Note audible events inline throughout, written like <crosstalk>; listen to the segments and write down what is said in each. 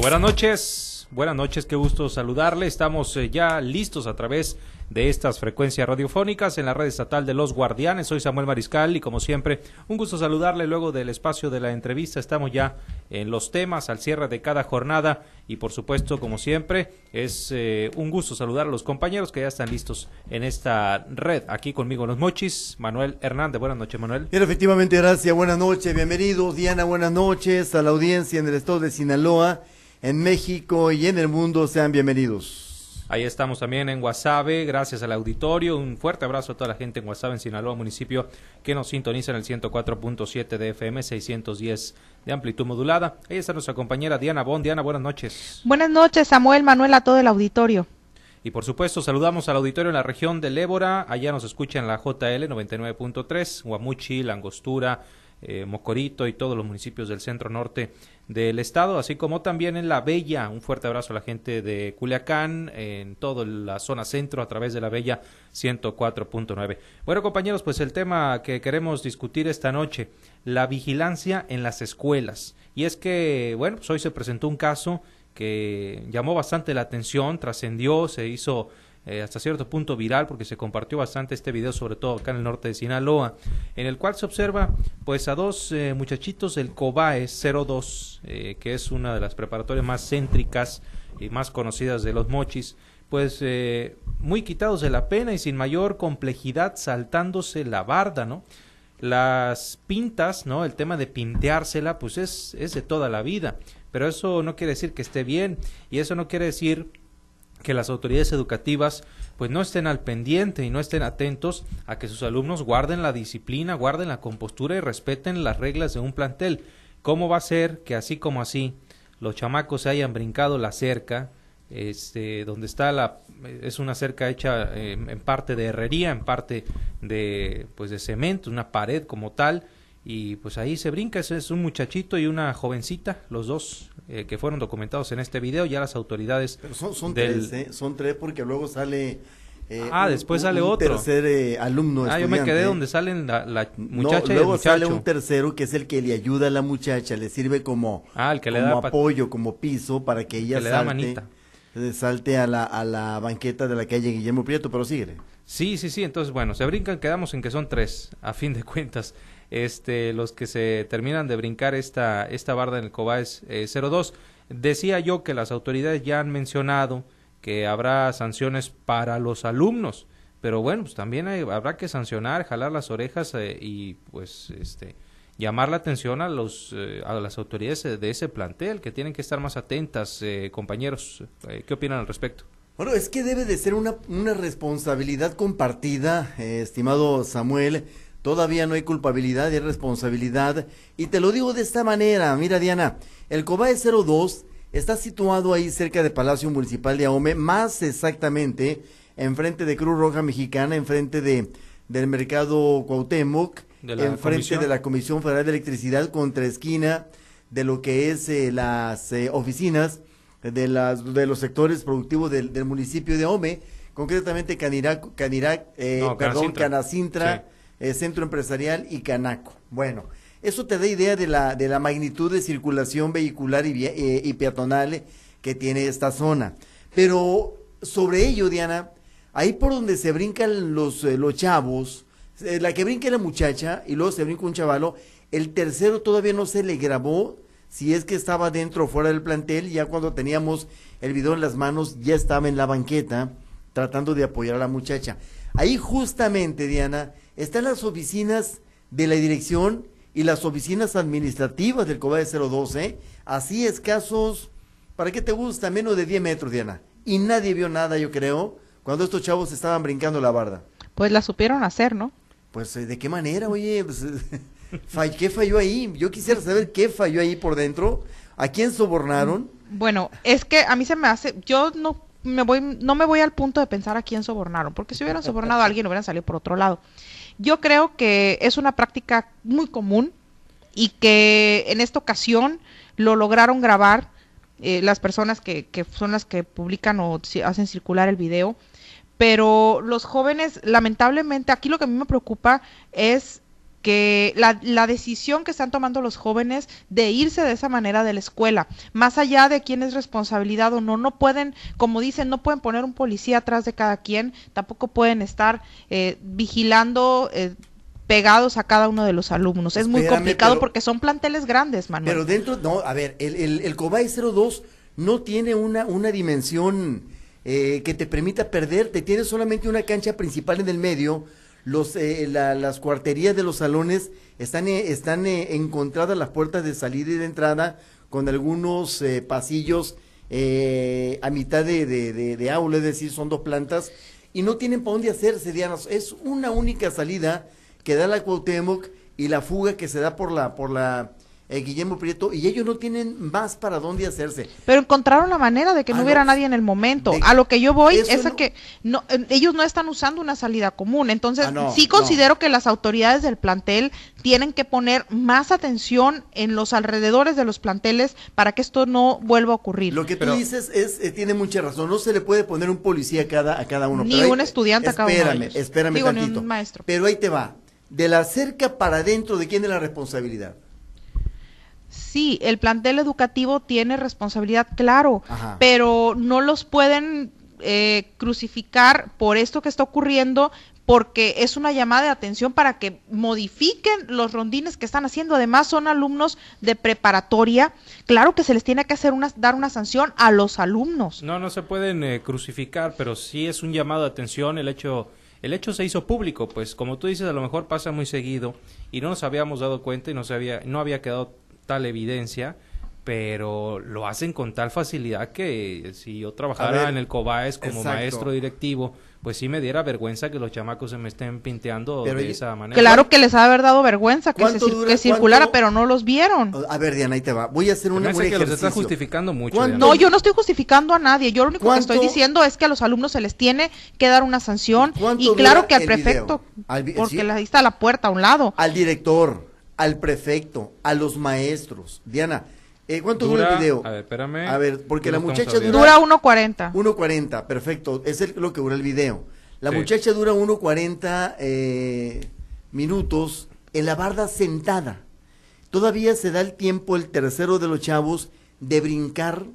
buenas noches, buenas noches, qué gusto saludarle. Estamos eh, ya listos a través de estas frecuencias radiofónicas en la red estatal de Los Guardianes. Soy Samuel Mariscal y como siempre, un gusto saludarle luego del espacio de la entrevista. Estamos ya en los temas al cierre de cada jornada y por supuesto, como siempre, es eh, un gusto saludar a los compañeros que ya están listos en esta red. Aquí conmigo los mochis, Manuel Hernández. Buenas noches, Manuel. Bien, efectivamente, gracias. Buenas noches, bienvenidos. Diana, buenas noches a la audiencia en el estado de Sinaloa, en México y en el mundo. Sean bienvenidos. Ahí estamos también en Guasave, gracias al auditorio. Un fuerte abrazo a toda la gente en Guasave, en Sinaloa, municipio que nos sintoniza en el 104.7 de FM, 610 de amplitud modulada. Ahí está nuestra compañera Diana Bond. Diana, buenas noches. Buenas noches, Samuel, Manuel, a todo el auditorio. Y por supuesto, saludamos al auditorio en la región del Ébora. Allá nos escuchan la JL 99.3, Guamuchi, Langostura, eh, Mocorito y todos los municipios del centro norte del estado, así como también en La Bella. Un fuerte abrazo a la gente de Culiacán, en toda la zona centro a través de La Bella 104.9. Bueno, compañeros, pues el tema que queremos discutir esta noche, la vigilancia en las escuelas. Y es que, bueno, pues hoy se presentó un caso que llamó bastante la atención, trascendió, se hizo eh, hasta cierto punto viral porque se compartió bastante este video, sobre todo acá en el norte de Sinaloa, en el cual se observa pues a dos eh, muchachitos del COBAE 02, eh, que es una de las preparatorias más céntricas y más conocidas de los mochis, pues muy quitados de la pena y sin mayor complejidad saltándose la barda, ¿no? Las pintas, ¿no? El tema de pinteársela, pues es, es de toda la vida, pero eso no quiere decir que esté bien y eso no quiere decir que las autoridades educativas pues no estén al pendiente y no estén atentos a que sus alumnos guarden la disciplina, guarden la compostura y respeten las reglas de un plantel. ¿Cómo va a ser que así como así los chamacos se hayan brincado la cerca, este, donde está la, es una cerca hecha eh, en parte de herrería, en parte de, pues de cemento, una pared como tal, y pues ahí se brinca, es un muchachito y una jovencita, los dos eh, que fueron documentados en este video, ya las autoridades... Pero son, son tres, ¿eh? son tres porque luego sale... Eh, ah, después sale otro. tercer eh, alumno. Ah, yo me quedé donde salen la, muchacha no, luego sale un tercero que es el que le ayuda a la muchacha, le sirve como, ah, el que como le da apoyo, como piso para que ella que salte, salte a la, a la banqueta de la calle Guillermo Prieto, pero sigue. Sí, sí, sí, entonces bueno, se brincan, quedamos en que son tres, a fin de cuentas este, los que se terminan de brincar esta, esta barda en el Cobáez eh, 02. Decía yo que las autoridades ya han mencionado que habrá sanciones para los alumnos, pero bueno, pues también habrá que sancionar, jalar las orejas eh, y pues este llamar la atención a los eh, a las autoridades de ese plantel que tienen que estar más atentas, eh, compañeros. ¿Qué opinan al respecto? Bueno, es que debe de ser una, una responsabilidad compartida, estimado Samuel, Todavía no hay culpabilidad y responsabilidad. Y te lo digo de esta manera. Mira, Diana, el COBAE 02 está situado ahí cerca del Palacio Municipal de Ahome, más exactamente enfrente de Cruz Roja Mexicana, enfrente de, del Mercado Cuauhtémoc, enfrente de la Comisión Federal de Electricidad, contra esquina de lo que es eh, las eh, oficinas de, las, de los sectores productivos del, municipio de Ahome, concretamente Canirac, Canirac eh, perdón, Canacintra eh, Centro Empresarial y Canaco. Bueno, eso te da idea de la, de la magnitud de circulación vehicular y, eh, peatonal que tiene esta zona. Pero sobre ello, Diana, ahí por donde se brincan los, eh, los chavos, la que brinca la muchacha y luego se brinca un chavalo, el tercero todavía no se le grabó si es que estaba dentro o fuera del plantel, ya cuando teníamos el video en las manos, ya estaba en la banqueta tratando de apoyar a la muchacha. Ahí justamente, Diana, están las oficinas de la dirección y las oficinas administrativas del COBAE 012, así escasos, ¿para qué te gusta? Menos de 10 metros, Diana. Y nadie vio nada, yo creo, cuando estos chavos estaban brincando la barda. Pues la supieron hacer, ¿no? Pues, ¿de qué manera, oye? Pues, <laughs> ¿Qué falló ahí? Yo quisiera saber qué falló ahí por dentro. ¿A quién sobornaron? Bueno, es que a mí se me hace, yo no me voy, no me voy al punto de pensar a quién sobornaron, porque si hubieran sobornado a alguien hubieran salido por otro lado. Yo creo que es una práctica muy común y que en esta ocasión lo lograron grabar eh, las personas que, que son las que publican o hacen circular el video. Pero los jóvenes, lamentablemente, aquí lo que a mí me preocupa es que la, la, decisión que están tomando los jóvenes de irse de esa manera de la escuela, más allá de quién es responsabilidad o no, no pueden, como dicen, no pueden poner un policía atrás de cada quien, tampoco pueden estar eh, vigilando. Eh, pegados a cada uno de los alumnos. Es muy complicado porque son planteles grandes, Manuel. Pero dentro, no, a ver, el, el, el Cobay 02 no tiene una, una dimensión eh, que te permita perderte, tiene solamente una cancha principal en el medio, los, eh, las cuarterías de los salones están, eh, están eh, encontradas las puertas de salida y de entrada con algunos pasillos a mitad de, de, de, aula, es decir, son dos plantas, y no tienen para dónde hacerse, Diana. Es una única salida que da la Cuauhtémoc y la fuga que se da por la, por la eh, Guillermo Prieto, y ellos no tienen más para dónde hacerse. Pero encontraron la manera de que no hubiera nadie en el momento. a lo que yo voy es a que no, eh, ellos no están usando una salida común. Entonces, ah, sí considero que las autoridades del plantel tienen que poner más atención en los alrededores de los planteles para que esto no vuelva a ocurrir. Lo que tú dices es, eh, tiene mucha razón. No se le puede poner un policía a cada, a cada uno. Ni un estudiante a cada uno. Espérame, espérame tantito. maestro. Pero ahí te va. De la cerca para adentro, ¿de quién es la responsabilidad? Sí, el plantel educativo tiene responsabilidad, claro, pero no los pueden eh, crucificar por esto que está ocurriendo porque es una llamada de atención para que modifiquen los rondines que están haciendo. Además, son alumnos de preparatoria. Claro que se les tiene que hacer una, dar una sanción a los alumnos. No, no se pueden eh, crucificar, pero sí es un llamado de atención el hecho el hecho se hizo público, pues como tú dices, a lo mejor pasa muy seguido y no nos habíamos dado cuenta y no, se había, no había quedado tal evidencia, pero lo hacen con tal facilidad que si yo trabajara en el COBAES como maestro directivo, pues sí me diera vergüenza que los chamacos se me estén pinteando de esa manera. Claro que les ha haber dado vergüenza que, se, circulara, pero no los vieron. A ver, Diana, ahí te va. Voy a hacer un, que los está justificando mucho. No, yo no estoy justificando a nadie. Yo lo único que estoy diciendo es que a los alumnos se les tiene que dar una sanción. Y claro que al prefecto, porque ahí está la puerta a un lado. Al director al prefecto, a los maestros. Diana, eh, ¿cuánto dura, el video? A ver, espérame. A ver, porque la muchacha dura... Dura 1.40. 1.40, perfecto. Es lo que dura el video. La muchacha dura 1.40 eh, minutos en la barda sentada. Todavía se da el tiempo el tercero de los chavos de brincar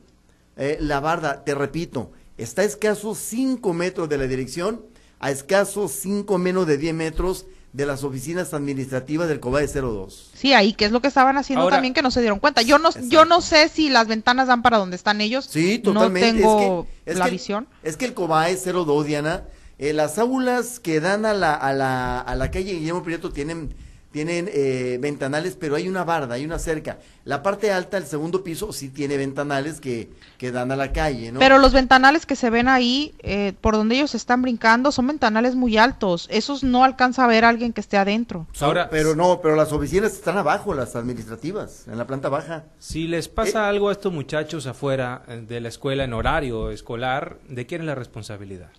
eh, la barda. Te repito, está a escasos 5 metros de la dirección, a escasos 5 menos de 10 metros de las oficinas administrativas del COBAE 02. Sí, ahí, que es lo que estaban haciendo también que no se dieron cuenta. Yo no, yo no sé si las ventanas dan para donde están ellos. Sí, totalmente. No tengo la visión. Es que el COBAE 02, Diana, eh, las aulas que dan a la, a la, a la calle Guillermo Prieto tienen tienen eh, ventanales, pero hay una barda, hay una cerca. La parte alta, el segundo piso, sí tiene ventanales que, que dan a la calle, ¿no? Pero los ventanales que se ven ahí, eh, por donde ellos están brincando, son ventanales muy altos. Esos no alcanza a ver a alguien que esté adentro. Ahora, pero no, pero las oficinas están abajo, las administrativas, en la planta baja. Si les pasa eh, algo a estos muchachos afuera de la escuela en horario escolar, ¿de quién es la responsabilidad?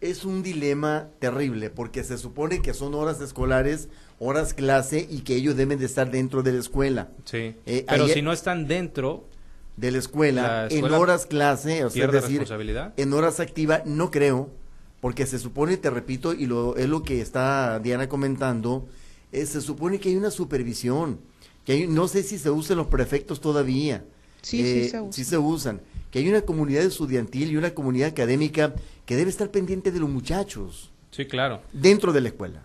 Es un dilema terrible, porque se supone que son horas escolares horas clase y que ellos deben de estar dentro de la escuela. Sí. Eh, pero si no están dentro de la escuela, en horas clase, o sea, es decir, en horas activa, no creo, porque se supone, te repito, y lo, es lo que está Diana comentando, eh, se supone que hay una supervisión, que hay, no sé si se usan los prefectos todavía. Sí, sí, eh, se usan. sí se usan. Que hay una comunidad estudiantil y una comunidad académica que debe estar pendiente de los muchachos. Sí, claro. Dentro de la escuela.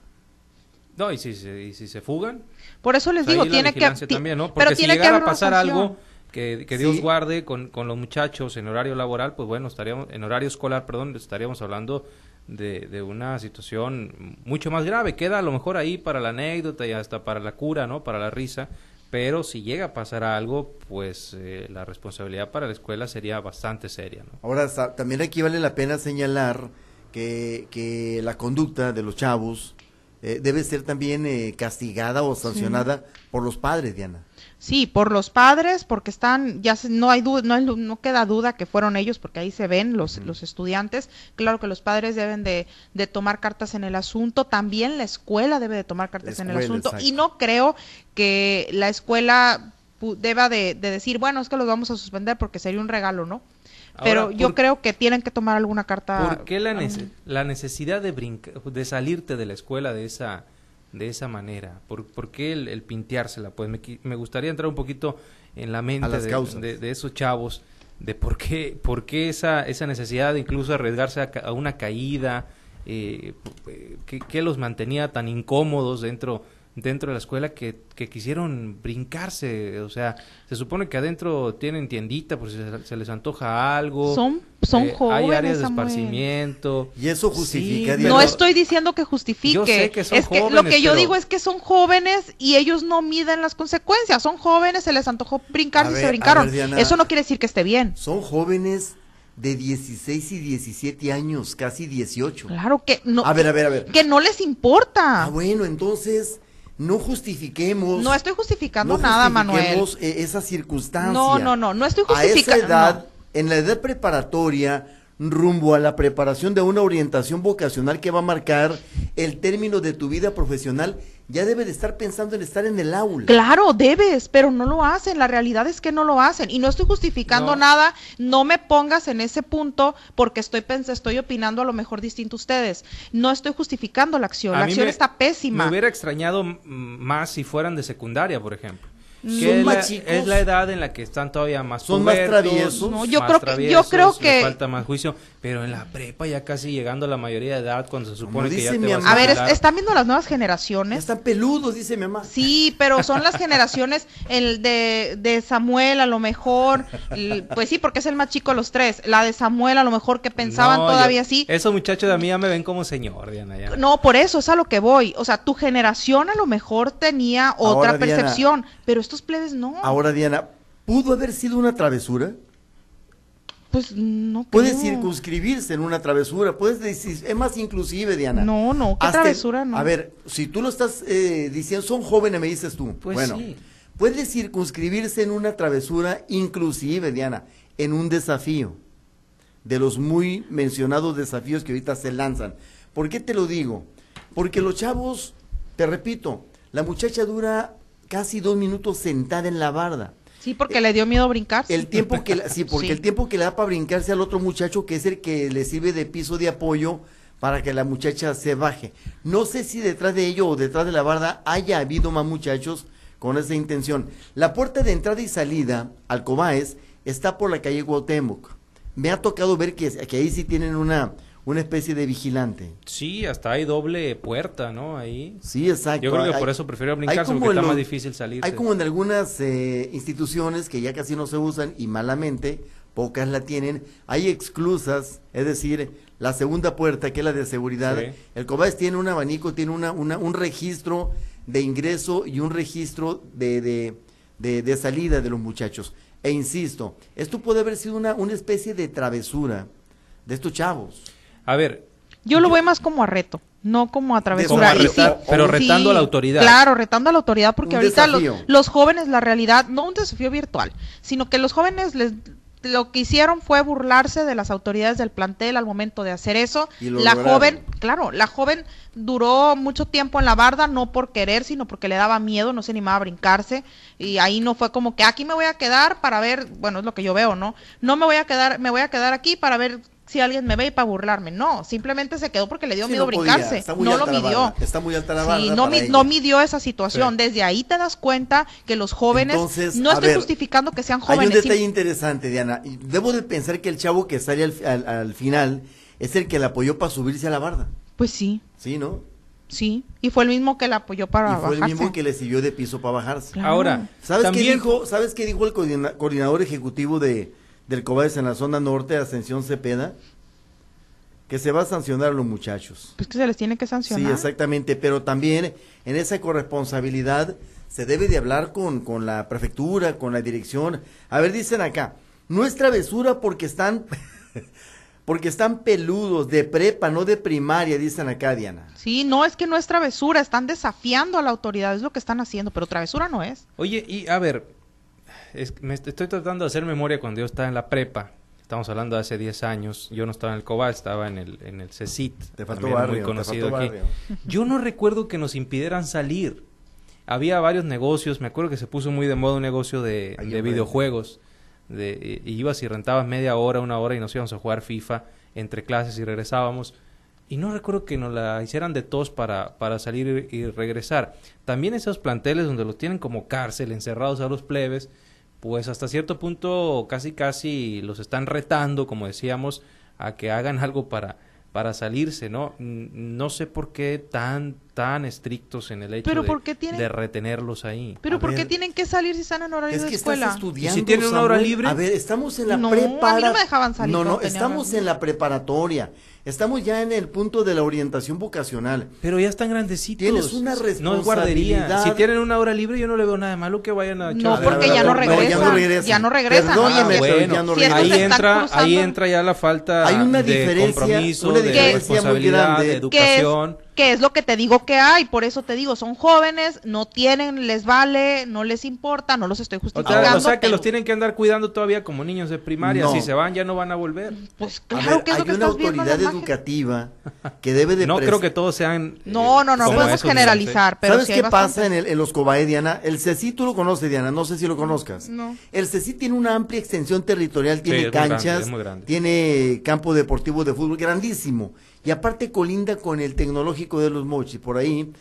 No, y si se, y si se fugan. Por eso les digo, tiene que. También, ¿no? Porque pero si llegara a pasar algo que, que Dios guarde con, con, los muchachos en horario laboral, pues bueno, estaríamos, en horario escolar, perdón, estaríamos hablando de, de una situación mucho más grave. Queda a lo mejor ahí para la anécdota y hasta para la cura, ¿no? Para la risa. Pero si llega a pasar algo, pues eh, la responsabilidad para la escuela sería bastante seria, ¿no? Ahora, también aquí vale la pena señalar que, que la conducta de los chavos eh, debe ser también eh, castigada o sancionada por los padres, Diana. Sí, por los padres, porque están, ya no hay duda, no, no queda duda que fueron ellos, porque ahí se ven los, los estudiantes. Claro que los padres deben de, de, tomar cartas en el asunto, también la escuela debe de tomar cartas en el asunto, y no creo que la escuela deba de, de decir, bueno, es que los vamos a suspender porque sería un regalo, ¿no? pero yo creo que tienen que tomar alguna carta. ¿Por qué la, la necesidad de, de salirte de la escuela de esa, de esa manera? ¿Por, por qué el, el pinteársela? Pues me, me gustaría entrar un poquito en la mente las de, causas. de- de esos chavos, de por qué, por qué esa, esa necesidad de incluso arriesgarse a, a una caída, eh, ¿qué, qué los mantenía tan incómodos dentro dentro de la escuela que, que quisieron brincarse, o sea, se supone que adentro tienen tiendita por si se, se les antoja algo. Son- son Hay jóvenes, áreas de Samuel. esparcimiento. Y eso justifica, Sí. No estoy diciendo que justifique. Yo sé que son es que lo jóvenes, que yo pero- digo es que son jóvenes y ellos no miden las consecuencias. Son jóvenes, se les antojó brincar A y ver, se brincaron. ver, Diana. Eso no quiere decir que esté bien. Son jóvenes de 16 y 17 años, casi 18. Claro que no. A ver, a ver, a ver. Que no les importa. Ah, bueno, entonces no justifiquemos. no estoy justificando no nada, Manuel. justifiquemos, eh, esa circunstancia. No, no, no, no estoy A esa justificando. edad, en la edad preparatoria, rumbo a la preparación de una orientación vocacional que va a marcar el término de tu vida profesional, ya debe de estar pensando en estar en el aula. Claro, debes, pero no lo hacen. La realidad es que no lo hacen. Y no estoy justificando No. nada. No me pongas en ese punto porque estoy estoy opinando a lo mejor distinto a ustedes. No estoy justificando la acción. A la acción me- está pésima. Me hubiera extrañado más si fueran de secundaria, por ejemplo. Son Que es más la, chicos. es la edad en la que están todavía más Son más traviesos. No, yo más creo que- yo creo que- falta más juicio, pero en la prepa ya casi llegando a la mayoría de edad cuando se supone que ya te vas. A ver, es-. ¿están viendo las nuevas Ya generaciones? están peludos, dice mi mamá. Sí, pero son las generaciones el de, de Samuel a lo mejor, pues sí, porque es el más chico de los tres. La de Samuel a lo mejor que pensaban No, todavía yo- así. Esos muchachos de a mí ya me ven como señor, Diana. ya. No, por eso es a lo que voy. O sea, tu generación a lo mejor tenía otra Ahora, Diana. percepción, pero estos plebes no. Ahora, Diana, ¿pudo haber sido una travesura? pues no. Puede creo. circunscribirse en una travesura, puedes decir, es más inclusive, Diana. No, no, qué Hasta- travesura, no. A ver, si tú lo estás eh, diciendo, son jóvenes, me dices tú. Pues bueno, sí. puede circunscribirse en una travesura, inclusive, Diana, en un desafío. De los muy mencionados desafíos que ahorita se lanzan. ¿Por qué te lo digo? Porque los chavos, te repito, la muchacha dura casi dos minutos sentada en la barda. Sí, porque le dio miedo brincar. El tiempo que, la- sí, porque Sí. el tiempo que le da para brincarse al otro muchacho, que es el que le sirve de piso de apoyo para que la muchacha se baje. No sé si detrás de ello o detrás de la barda haya habido más muchachos con esa intención. La puerta de entrada y salida al Cobaes está por la calle Cuauhtémoc. Me ha tocado ver que, que ahí sí tienen una, una especie de vigilante. Sí, hasta hay doble puerta, ¿no? Ahí. Sí, exacto. Yo creo que Hay- por eso prefiero brincarse porque está más difícil salirse. Hay como en algunas eh, instituciones que ya casi no se usan y malamente, pocas la tienen, hay exclusas, es decir, la segunda puerta que es la de seguridad. Sí. El COBAES tiene un abanico, tiene una, una- un registro de ingreso y un registro de, de, de- de salida de los muchachos. E insisto, esto puede haber sido una, una especie de travesura de estos chavos. A ver, Yo lo veo más como a reto, no como a travesura. Como a Y sí, retar, pero sí, retando a la autoridad. Claro, retando a la autoridad, porque Un ahorita los, jóvenes, la realidad, no un desafío virtual, sino que los jóvenes les lo que hicieron fue burlarse de las autoridades del plantel al momento de hacer eso. Y lo La lograron. joven, claro, la joven duró mucho tiempo en la barda, no por querer, sino porque le daba miedo, no se animaba a brincarse. Y ahí no fue como que aquí me voy a quedar para ver, bueno, es lo que yo veo, ¿no? No me voy a quedar, me voy a quedar aquí para ver si alguien me ve y para burlarme. No, simplemente se quedó porque le dio Sí, miedo no brincarse. está muy no lo alta la midió. barra, está muy alta la Sí, barra no, mi- ella. no midió esa situación. Sí. Desde ahí te das cuenta que los jóvenes, Entonces, no estoy ver, justificando que sean Hay un jóvenes. detalle interesante, Diana. Debo de pensar que el chavo que sale al, al- al final es el que la apoyó para subirse a la barda. Pues sí, ¿Sí, no? sí. Y fue el mismo que la apoyó para y fue el bajarse. mismo que le siguió de piso para bajarse. Claro. ahora, ¿Sabes qué dijo? ¿Sabes qué dijo el coordina- coordinador ejecutivo de del COBAES en la zona norte, Ascensión Cepeda? Que se va a sancionar a los muchachos. Pues que se les tiene que Sí, sancionar. exactamente, pero también en esa corresponsabilidad se debe de hablar con, con la prefectura, con la dirección. A ver, dicen acá, no es travesura porque están, <laughs> porque están peludos de prepa, no de primaria, dicen acá, Diana. Sí, no es que no es travesura, están desafiando a la autoridad, es lo que están haciendo, pero travesura no es. Oye, y a ver, es- me est- estoy tratando de hacer memoria cuando yo estaba en la prepa. Estamos hablando de hace 10 años. Yo no estaba en el COBA, estaba en el, en el CECIT. Te faltó también barrio, muy te conocido faltó aquí. barrio. <laughs> Yo no recuerdo que nos impidieran salir. Había varios negocios. Me acuerdo que se puso muy de moda un negocio de, de videojuegos. De, y, y ibas y rentabas media hora, una hora y nos íbamos a jugar FIFA entre clases y regresábamos. y no recuerdo que nos la hicieran de tos para, para salir y regresar. También esos planteles donde los tienen como cárcel, encerrados a los plebes, pues hasta cierto punto casi casi los están retando, como decíamos, a que hagan <laughs> algo para, para salirse, ¿no? No sé por qué tan tan estrictos en el hecho de, retenerlos ahí. Pero ¿por qué tienen que salir si están en horario es que de escuela? Estás estudiando, si tienen una hora libre? A ver, estamos en la no, preparación. no me dejaban salir. No, no, estamos en la preparatoria. Estamos ya en el punto de la orientación vocacional. Pero ya están grandecitos. Tienes una responsabilidad. No es guardería. Si tienen una hora libre, yo no le veo nada de malo que vayan a No, porque ya, no regresa, ya no regresa. Ya no regresa. Perdóname, bueno, ya no regresa. ahí entra, ahí entra ya la falta Hay una de diferencia, compromiso, una de diferencia muy responsabilidad, grande. de educación. ¿Qué es lo que te digo que hay? Por eso te digo, son jóvenes, no tienen, les vale, no les importa, no los estoy justificando. O sea, que los tienen que andar cuidando todavía como niños de primaria. Si se van, ya no van a volver. Pues claro que es hay lo que una estás viendo en la autoridad educativa que debe de No pres- creo que todos sean. eh, No, no, no, podemos generalizar, pero ¿Sabes hay qué pasa en, el- en los COBAE, Diana? El CECI, tú lo conoces, Diana, no sé si lo conozcas. No. El CECI tiene una amplia extensión territorial, tiene canchas, grande. tiene campo deportivo de fútbol grandísimo. Y aparte colinda con el tecnológico de los mochis, por ahí.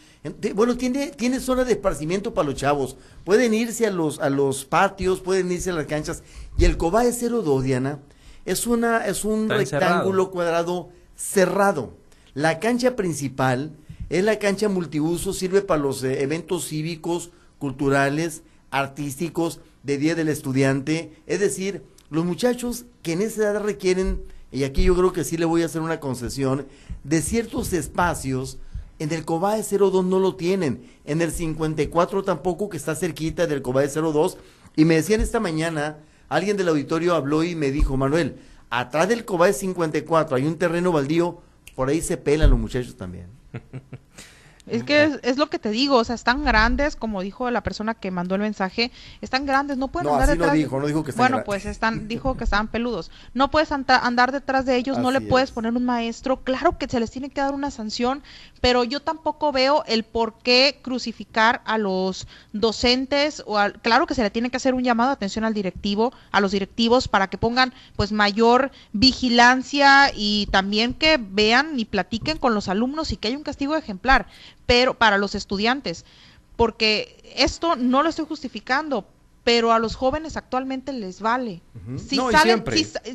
Bueno, tiene, tiene zona de esparcimiento para los chavos. Pueden irse a los, a los patios, pueden irse a las canchas. Y el COBAE 02, Diana, es, una, es un Está rectángulo encerrado. cuadrado cerrado. La cancha principal es la cancha multiuso, sirve para los eh, eventos cívicos, culturales, artísticos, de Día del Estudiante. Es decir, los muchachos que en esa edad requieren, y aquí yo creo que sí le voy a hacer una concesión, de ciertos espacios, en el COBAE 02 no lo tienen, en el 54 tampoco, que está cerquita del COBAE 02. Y me decían esta mañana, alguien del auditorio habló y me dijo, Manuel, atrás del COBAE 54 hay un terreno baldío, por ahí se pelan los muchachos también. <laughs> Es que es, es lo que te digo, o sea, están grandes, como dijo la persona que mandó el mensaje, están grandes, no pueden No, andar así no detrás. dijo, no dijo que están Bueno, grandes. pues están, <laughs> dijo que estaban peludos. No puedes andar detrás de ellos, no le puedes es. poner un maestro. Claro que se les tiene que dar una sanción, pero yo tampoco veo el por qué crucificar a los docentes o al, claro que se le tiene que hacer un llamado de atención al directivo, a los directivos para que pongan pues mayor vigilancia y también que vean y platiquen con los alumnos y que haya un castigo ejemplar, pero para los estudiantes, porque esto no lo estoy justificando, pero a los jóvenes actualmente les vale. Si No, salen,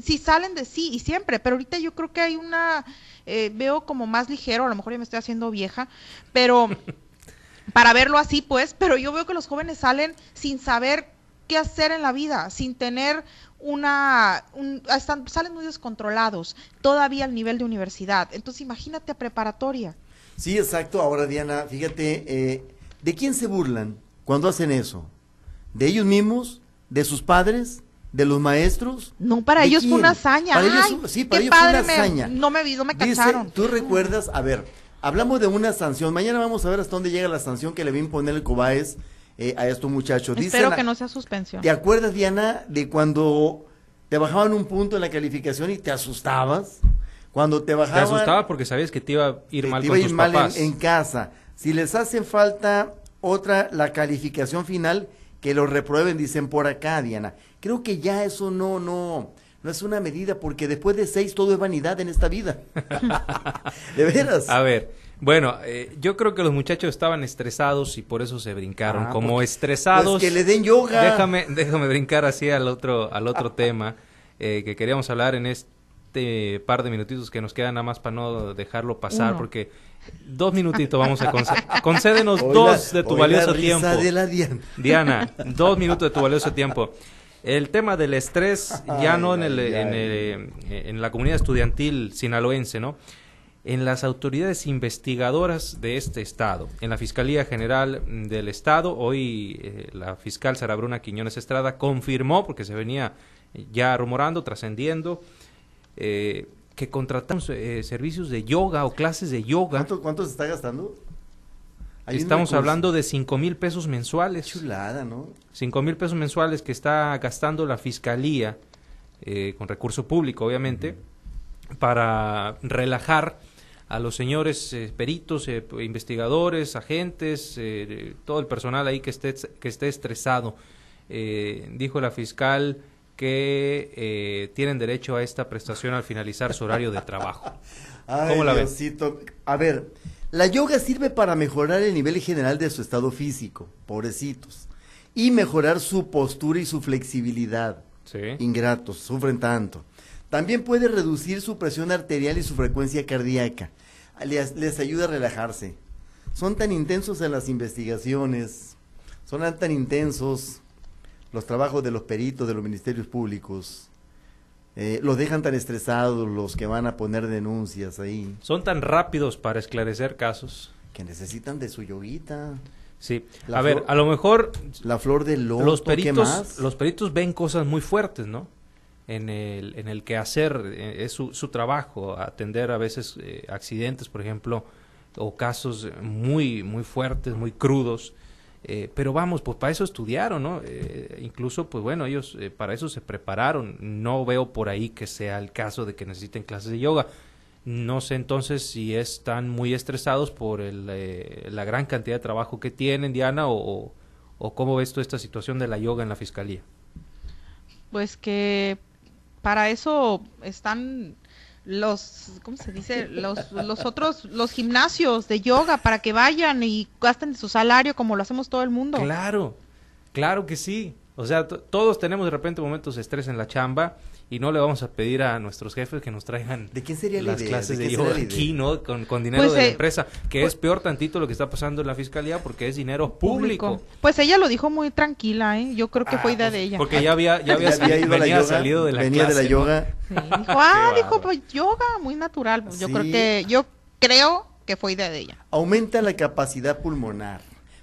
si salen de sí y siempre, pero ahorita yo creo que hay una, eh, veo como más ligero, a lo mejor ya me estoy haciendo vieja, pero <laughs> para verlo así, pues, pero yo veo que los jóvenes salen sin saber qué hacer en la vida, sin tener una, un- están, salen muy descontrolados, todavía al nivel de universidad. Entonces imagínate a preparatoria. Sí, exacto. Ahora, Diana, fíjate, eh, ¿de quién se burlan cuando hacen eso? ¿De ellos mismos? ¿De sus padres? ¿De los maestros? No, para ¿De ellos fue una hazaña. Para ellos, sí, para ellos fue una me- hazaña. no me vi- no me Dice, cacharon. ¿Tú recuerdas? A ver, hablamos de una sanción. Mañana vamos a ver hasta dónde llega la sanción que le va a imponer el COBAES eh, a estos muchachos. Dice Espero que no sea suspensión. ¿Te acuerdas, Diana, de cuando te bajaban un punto en la calificación y te asustabas? Cuando te Te bajaban... asustaba porque sabías que te iba a ir te- mal te con iba a ir tus mal en- casa. Si les hace falta otra, la calificación final, que lo reprueben, dicen por acá, Diana. Creo que ya eso no, no, no es una medida, porque después de seis todo es vanidad en esta vida. <laughs> de veras. A ver, bueno, eh, yo creo que los muchachos estaban estresados y por eso se brincaron. Ah, Como porque- estresados. Pues que le den yoga. Déjame, déjame brincar así al otro, al otro <laughs> tema eh, que queríamos hablar en este par de minutitos que nos quedan nada más para no dejarlo pasar, Uno. porque dos minutitos vamos a conceder. <laughs> Concédenos Hoy dos la- de tu valioso tiempo. de la Diana. Diana, <laughs> dos minutos de tu valioso tiempo. El tema del estrés, ya Ay, no en, el, ay, en, el- en la comunidad estudiantil sinaloense, ¿no? En las autoridades investigadoras de este estado, en la Fiscalía General del Estado, hoy eh, la fiscal Sara Bruna Quiñones Estrada confirmó, porque se venía ya rumorando, trascendiendo, eh, que contratamos eh, servicios de yoga o clases de yoga. ¿Cuánto, cuánto se está gastando? Estamos hablando de cinco mil pesos mensuales. Chulada, ¿no? Cinco mil pesos mensuales que está gastando la fiscalía eh, con recurso público, obviamente, para relajar a los señores eh, peritos, eh, investigadores, agentes, eh, todo el personal ahí que esté que esté estresado. Eh, dijo la fiscal que eh, tienen derecho a esta prestación al finalizar su horario de trabajo. <laughs> Ay, ¿Cómo la ven? A ver, la yoga sirve para mejorar el nivel general de su estado físico, pobrecitos, y mejorar su postura y su flexibilidad. Sí. Ingratos, sufren tanto. También puede reducir su presión arterial y su frecuencia cardíaca. Les, les ayuda a relajarse. Son tan intensos en las investigaciones, son tan intensos los trabajos de los peritos de los ministerios públicos. Eh, los dejan tan estresados los que van a poner denuncias ahí, Son tan rápidos para esclarecer casos. que necesitan de su yoguita. Sí. La a ver, a lo mejor La flor del loto, los ¿qué peritos, más? los peritos ven cosas muy fuertes, ¿no? En el, en el quehacer, eh, es su, su trabajo, atender a veces eh, accidentes, por ejemplo, o casos muy, muy fuertes, muy crudos. Eh, pero vamos, pues para eso estudiaron, ¿no? Eh, incluso, pues bueno, ellos eh, para eso se prepararon. No veo por ahí que sea el caso de que necesiten clases de yoga. No sé entonces si están muy estresados por el, la gran cantidad de trabajo que tienen, Diana, o, o- o cómo ves tú esta situación de la yoga en la fiscalía. Pues que para eso están los, ¿cómo se dice? Los, los otros, los gimnasios de yoga para que vayan y gasten su salario como lo hacemos todo el mundo. Claro, claro que sí. O sea, todos tenemos de repente momentos de estrés en la chamba y no le vamos a pedir a nuestros jefes que nos traigan ¿De quién sería la las idea? clases ¿De yoga aquí, ¿no? Con, con dinero Pues, de la eh, empresa, que es peor tantito lo que está pasando en la fiscalía porque es dinero público. Pues ella lo dijo muy tranquila, ¿eh? Yo creo que Ah, fue idea pues, de ella. Porque ya había, ya había, <laughs> ido la venía yoga, salido de la venía de la ¿no? yoga. Sí, <laughs> dijo, ah, dijo, pues yoga, muy natural. Yo creo que, yo creo que fue idea de ella. Aumenta la capacidad pulmonar,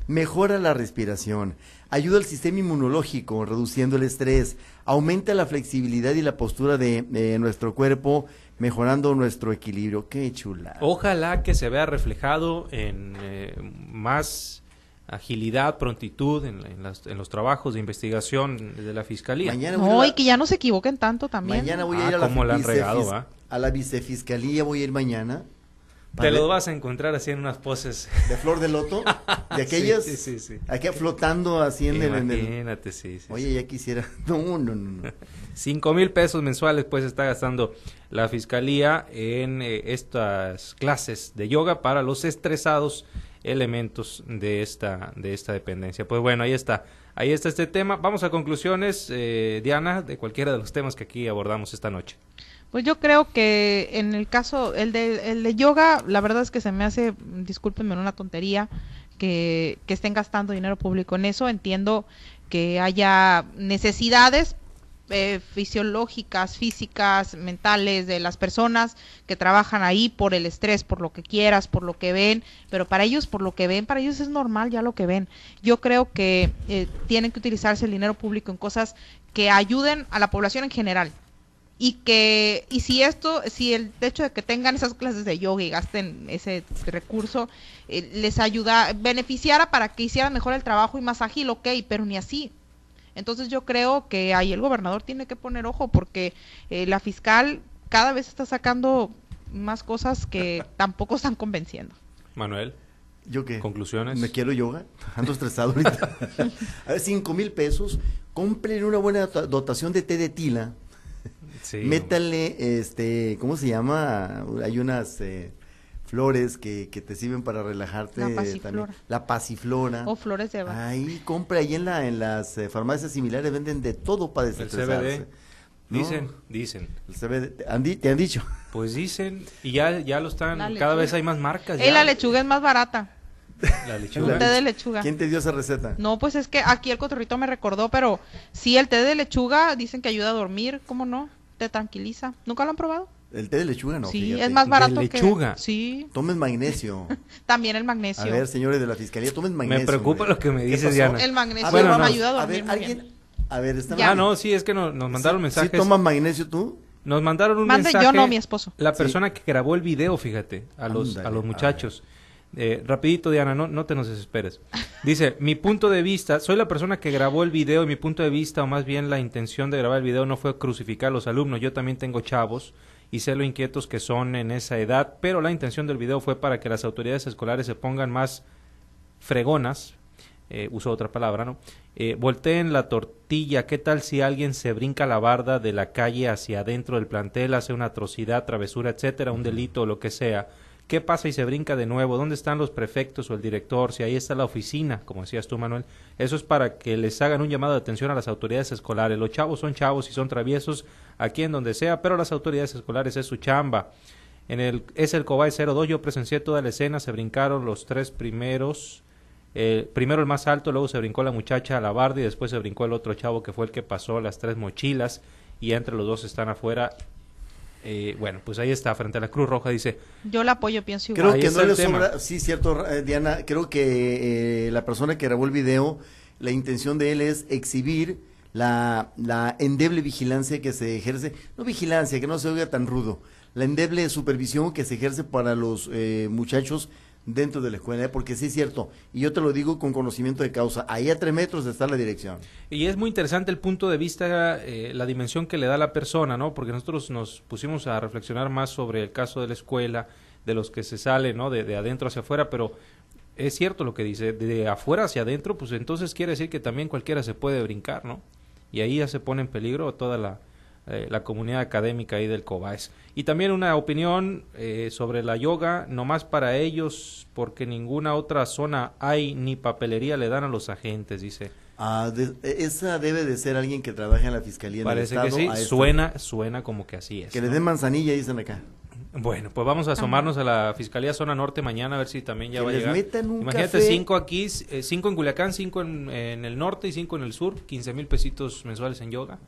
mejora la respiración, ayuda al sistema inmunológico, reduciendo el estrés, aumenta la flexibilidad y la postura de, de nuestro cuerpo, mejorando nuestro equilibrio. Qué chula. Ojalá que se vea reflejado en eh, más agilidad, prontitud en, en las- en los trabajos de investigación de la fiscalía. Mañana voy, a No, ir y que ya no se equivoquen tanto también. mañana voy a Ah, ir a la, cómo la han regado, ¿va? a la vicefiscalía, voy a ir mañana. Te lo vas a encontrar así en unas poses. De flor de loto, de <laughs> aquellas, Sí, sí, sí. sí. aquí flotando así en el, en el- Imagínate, sí, sí, Oye, ya quisiera. <laughs> No, no, no. no. <laughs> Cinco mil pesos mensuales pues está gastando la fiscalía en eh, estas clases de yoga para los estresados elementos de esta de esta dependencia. Pues bueno, ahí está, ahí está este tema. Vamos a conclusiones, eh, Diana, de cualquiera de los temas que aquí abordamos esta noche. Pues yo creo que en el caso, el de, el de yoga, la verdad es que se me hace, discúlpenme, una tontería que, que estén gastando dinero público en eso. Entiendo que haya necesidades eh, fisiológicas, físicas, mentales de las personas que trabajan ahí por el estrés, por lo que quieras, por lo que ven, pero para ellos, por lo que ven, para ellos es normal ya lo que ven. Yo creo que eh, tienen que utilizarse el dinero público en cosas que ayuden a la población en general y que y si esto si el hecho de que tengan esas clases de yoga y gasten ese recurso eh, les ayuda beneficiara para que hicieran mejor el trabajo y más ágil ok pero ni así entonces yo creo que ahí el gobernador tiene que poner ojo porque eh, la fiscal cada vez está sacando más cosas que <laughs> tampoco están convenciendo Manuel, ¿Yo qué? conclusiones. Me quiero yoga, ando estresado ahorita. <laughs> a ver, cinco mil pesos, compren una buena dota- dotación de té de tila, Sí. métanle, este, ¿cómo se llama? Hay unas eh, flores que, que te sirven para relajarte. La también. pasiflora. La pasiflora. o flores de Bach. Ahí, compra ahí en, la, en las eh, farmacias similares, venden de todo para El desestresarse. CBD. ¿No? Dicen, dicen. El CBD, ¿te han, di- te han dicho. Pues dicen, y ya, ya lo están, cada vez hay más marcas. Eh, ya. la lechuga es más barata La el lechuga. té de lechuga ¿Quién te dio esa receta? No, pues es que aquí el cotorrito me recordó, pero sí, el té de lechuga dicen que ayuda a dormir, ¿cómo no? Te tranquiliza. ¿Nunca lo han probado? El té de lechuga no. sí, fíjate. es más De barato lechuga. que... Sí, Tomen magnesio. <laughs> también el A magnesio. ver, señores de la fiscalía, tomen magnesio. Me preocupa hombre. lo que me ¿Qué dices? Diana. El magnesio A Bueno, me no. ayuda a A ver, alguien. bien. A ver, están Ya. Ah, no, sí, es que nos, nos mandaron ¿Sí, mensajes. ¿Sí toman magnesio tú? Nos mandaron un Mande, mensaje. yo no, mi esposo. La Sí. persona que grabó el video, fíjate, a los, Ándale, a los a muchachos. Eh, rapidito, Diana, no, no te nos desesperes. Dice, mi punto de vista, soy la persona que grabó el video y mi punto de vista, o más bien la intención de grabar el video, no fue crucificar a los alumnos. Yo también tengo chavos y sé lo inquietos que son en esa edad, pero la intención del video fue para que las autoridades escolares se pongan más fregonas eh, usó otra palabra, ¿no? Eh, volteen la tortilla, ¿qué tal si alguien se brinca la barda de la calle hacia adentro del plantel, hace una atrocidad, travesura, etcétera, un delito o lo que sea? ¿Qué pasa y se brinca de nuevo? ¿Dónde están los prefectos o el director? Si ahí está la oficina, como decías tú, Manuel. Eso es para que les hagan un llamado de atención a las autoridades escolares. Los chavos son chavos y son traviesos aquí en donde sea, pero las autoridades escolares es su chamba. En el, es el Cobay 02, yo presencié toda la escena, se brincaron los tres primeros eh, primero el más alto, luego se brincó la muchacha a la barda y después se brincó el otro chavo que fue el que pasó las tres mochilas y entre los dos están afuera. Eh, bueno, pues ahí está, frente a la Cruz Roja, dice. Yo la apoyo, pienso igual. Creo que no le sobra, sí, cierto, eh, Diana, creo que la persona que grabó el video, la intención de él es exhibir la, la endeble vigilancia que se ejerce, no vigilancia, que no se oiga tan rudo, la endeble supervisión que se ejerce para los muchachos dentro de la escuela, ¿eh? porque sí es cierto, y yo te lo digo con conocimiento de causa, ahí a tres metros está la dirección. Y es muy interesante el punto de vista, eh, la dimensión que le da la persona, ¿no? Porque nosotros nos pusimos a reflexionar más sobre el caso de la escuela, de los que se salen, ¿no? De, de adentro hacia afuera, pero es cierto lo que dice, de afuera hacia adentro, pues entonces quiere decir que también cualquiera se puede brincar, ¿no? Y ahí ya se pone en peligro toda la, eh, la comunidad académica ahí del COBAES. Y también una opinión eh, sobre la yoga, no más para ellos, porque ninguna otra zona hay ni papelería le dan a los agentes, dice. Ah, esa debe de ser alguien que trabaja en la fiscalía. Parece que sí, suena, suena como que así es. Que le den manzanilla, dicen acá. Bueno, pues vamos a asomarnos a la Fiscalía Zona Norte mañana a ver si también ya va a llegar. Imagínate cinco aquí, eh, cinco en Culiacán, cinco en, en, el norte y cinco en el sur, quince mil pesitos mensuales en yoga.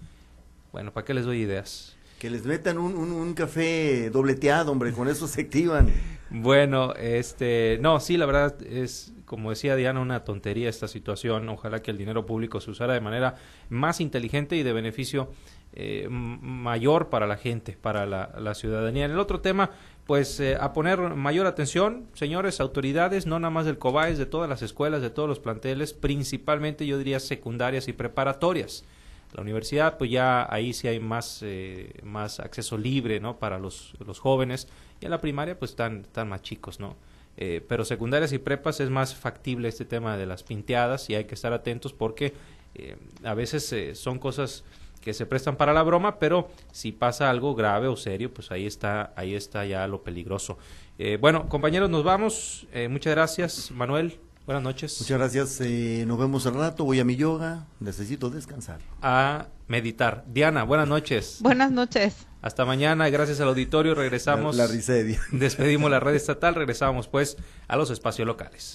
Bueno, ¿para qué les doy ideas? Que les metan un, un, café dobleteado, hombre, con eso se activan. Bueno, este, no, sí, la verdad es, como decía Diana, una tontería esta situación. Ojalá que el dinero público se usara de manera más inteligente y de beneficio eh, mayor para la gente, para la, ciudadanía. En el otro tema, pues eh, a poner mayor atención, señores, autoridades, no nada más del COBAES, de todas las escuelas, de todos los planteles, principalmente yo diría secundarias y preparatorias la universidad, pues ya ahí sí hay más, eh, más acceso libre, ¿no? Para los, los jóvenes. Y en la primaria, pues están, están más chicos, ¿no? Eh, pero secundarias y prepas es más factible este tema de las pinteadas y hay que estar atentos porque eh, a veces son cosas que se prestan para la broma, pero si pasa algo grave o serio, pues ahí está, ahí está ya lo peligroso. bueno, compañeros, nos vamos. muchas gracias, Manuel. Buenas noches. Muchas gracias. Eh, nos vemos al rato. Voy a mi yoga. Necesito descansar. A meditar. Diana, buenas noches. Buenas noches. Hasta mañana. Gracias al auditorio. Regresamos. La, la Despedimos la red estatal. Regresamos pues a los espacios locales.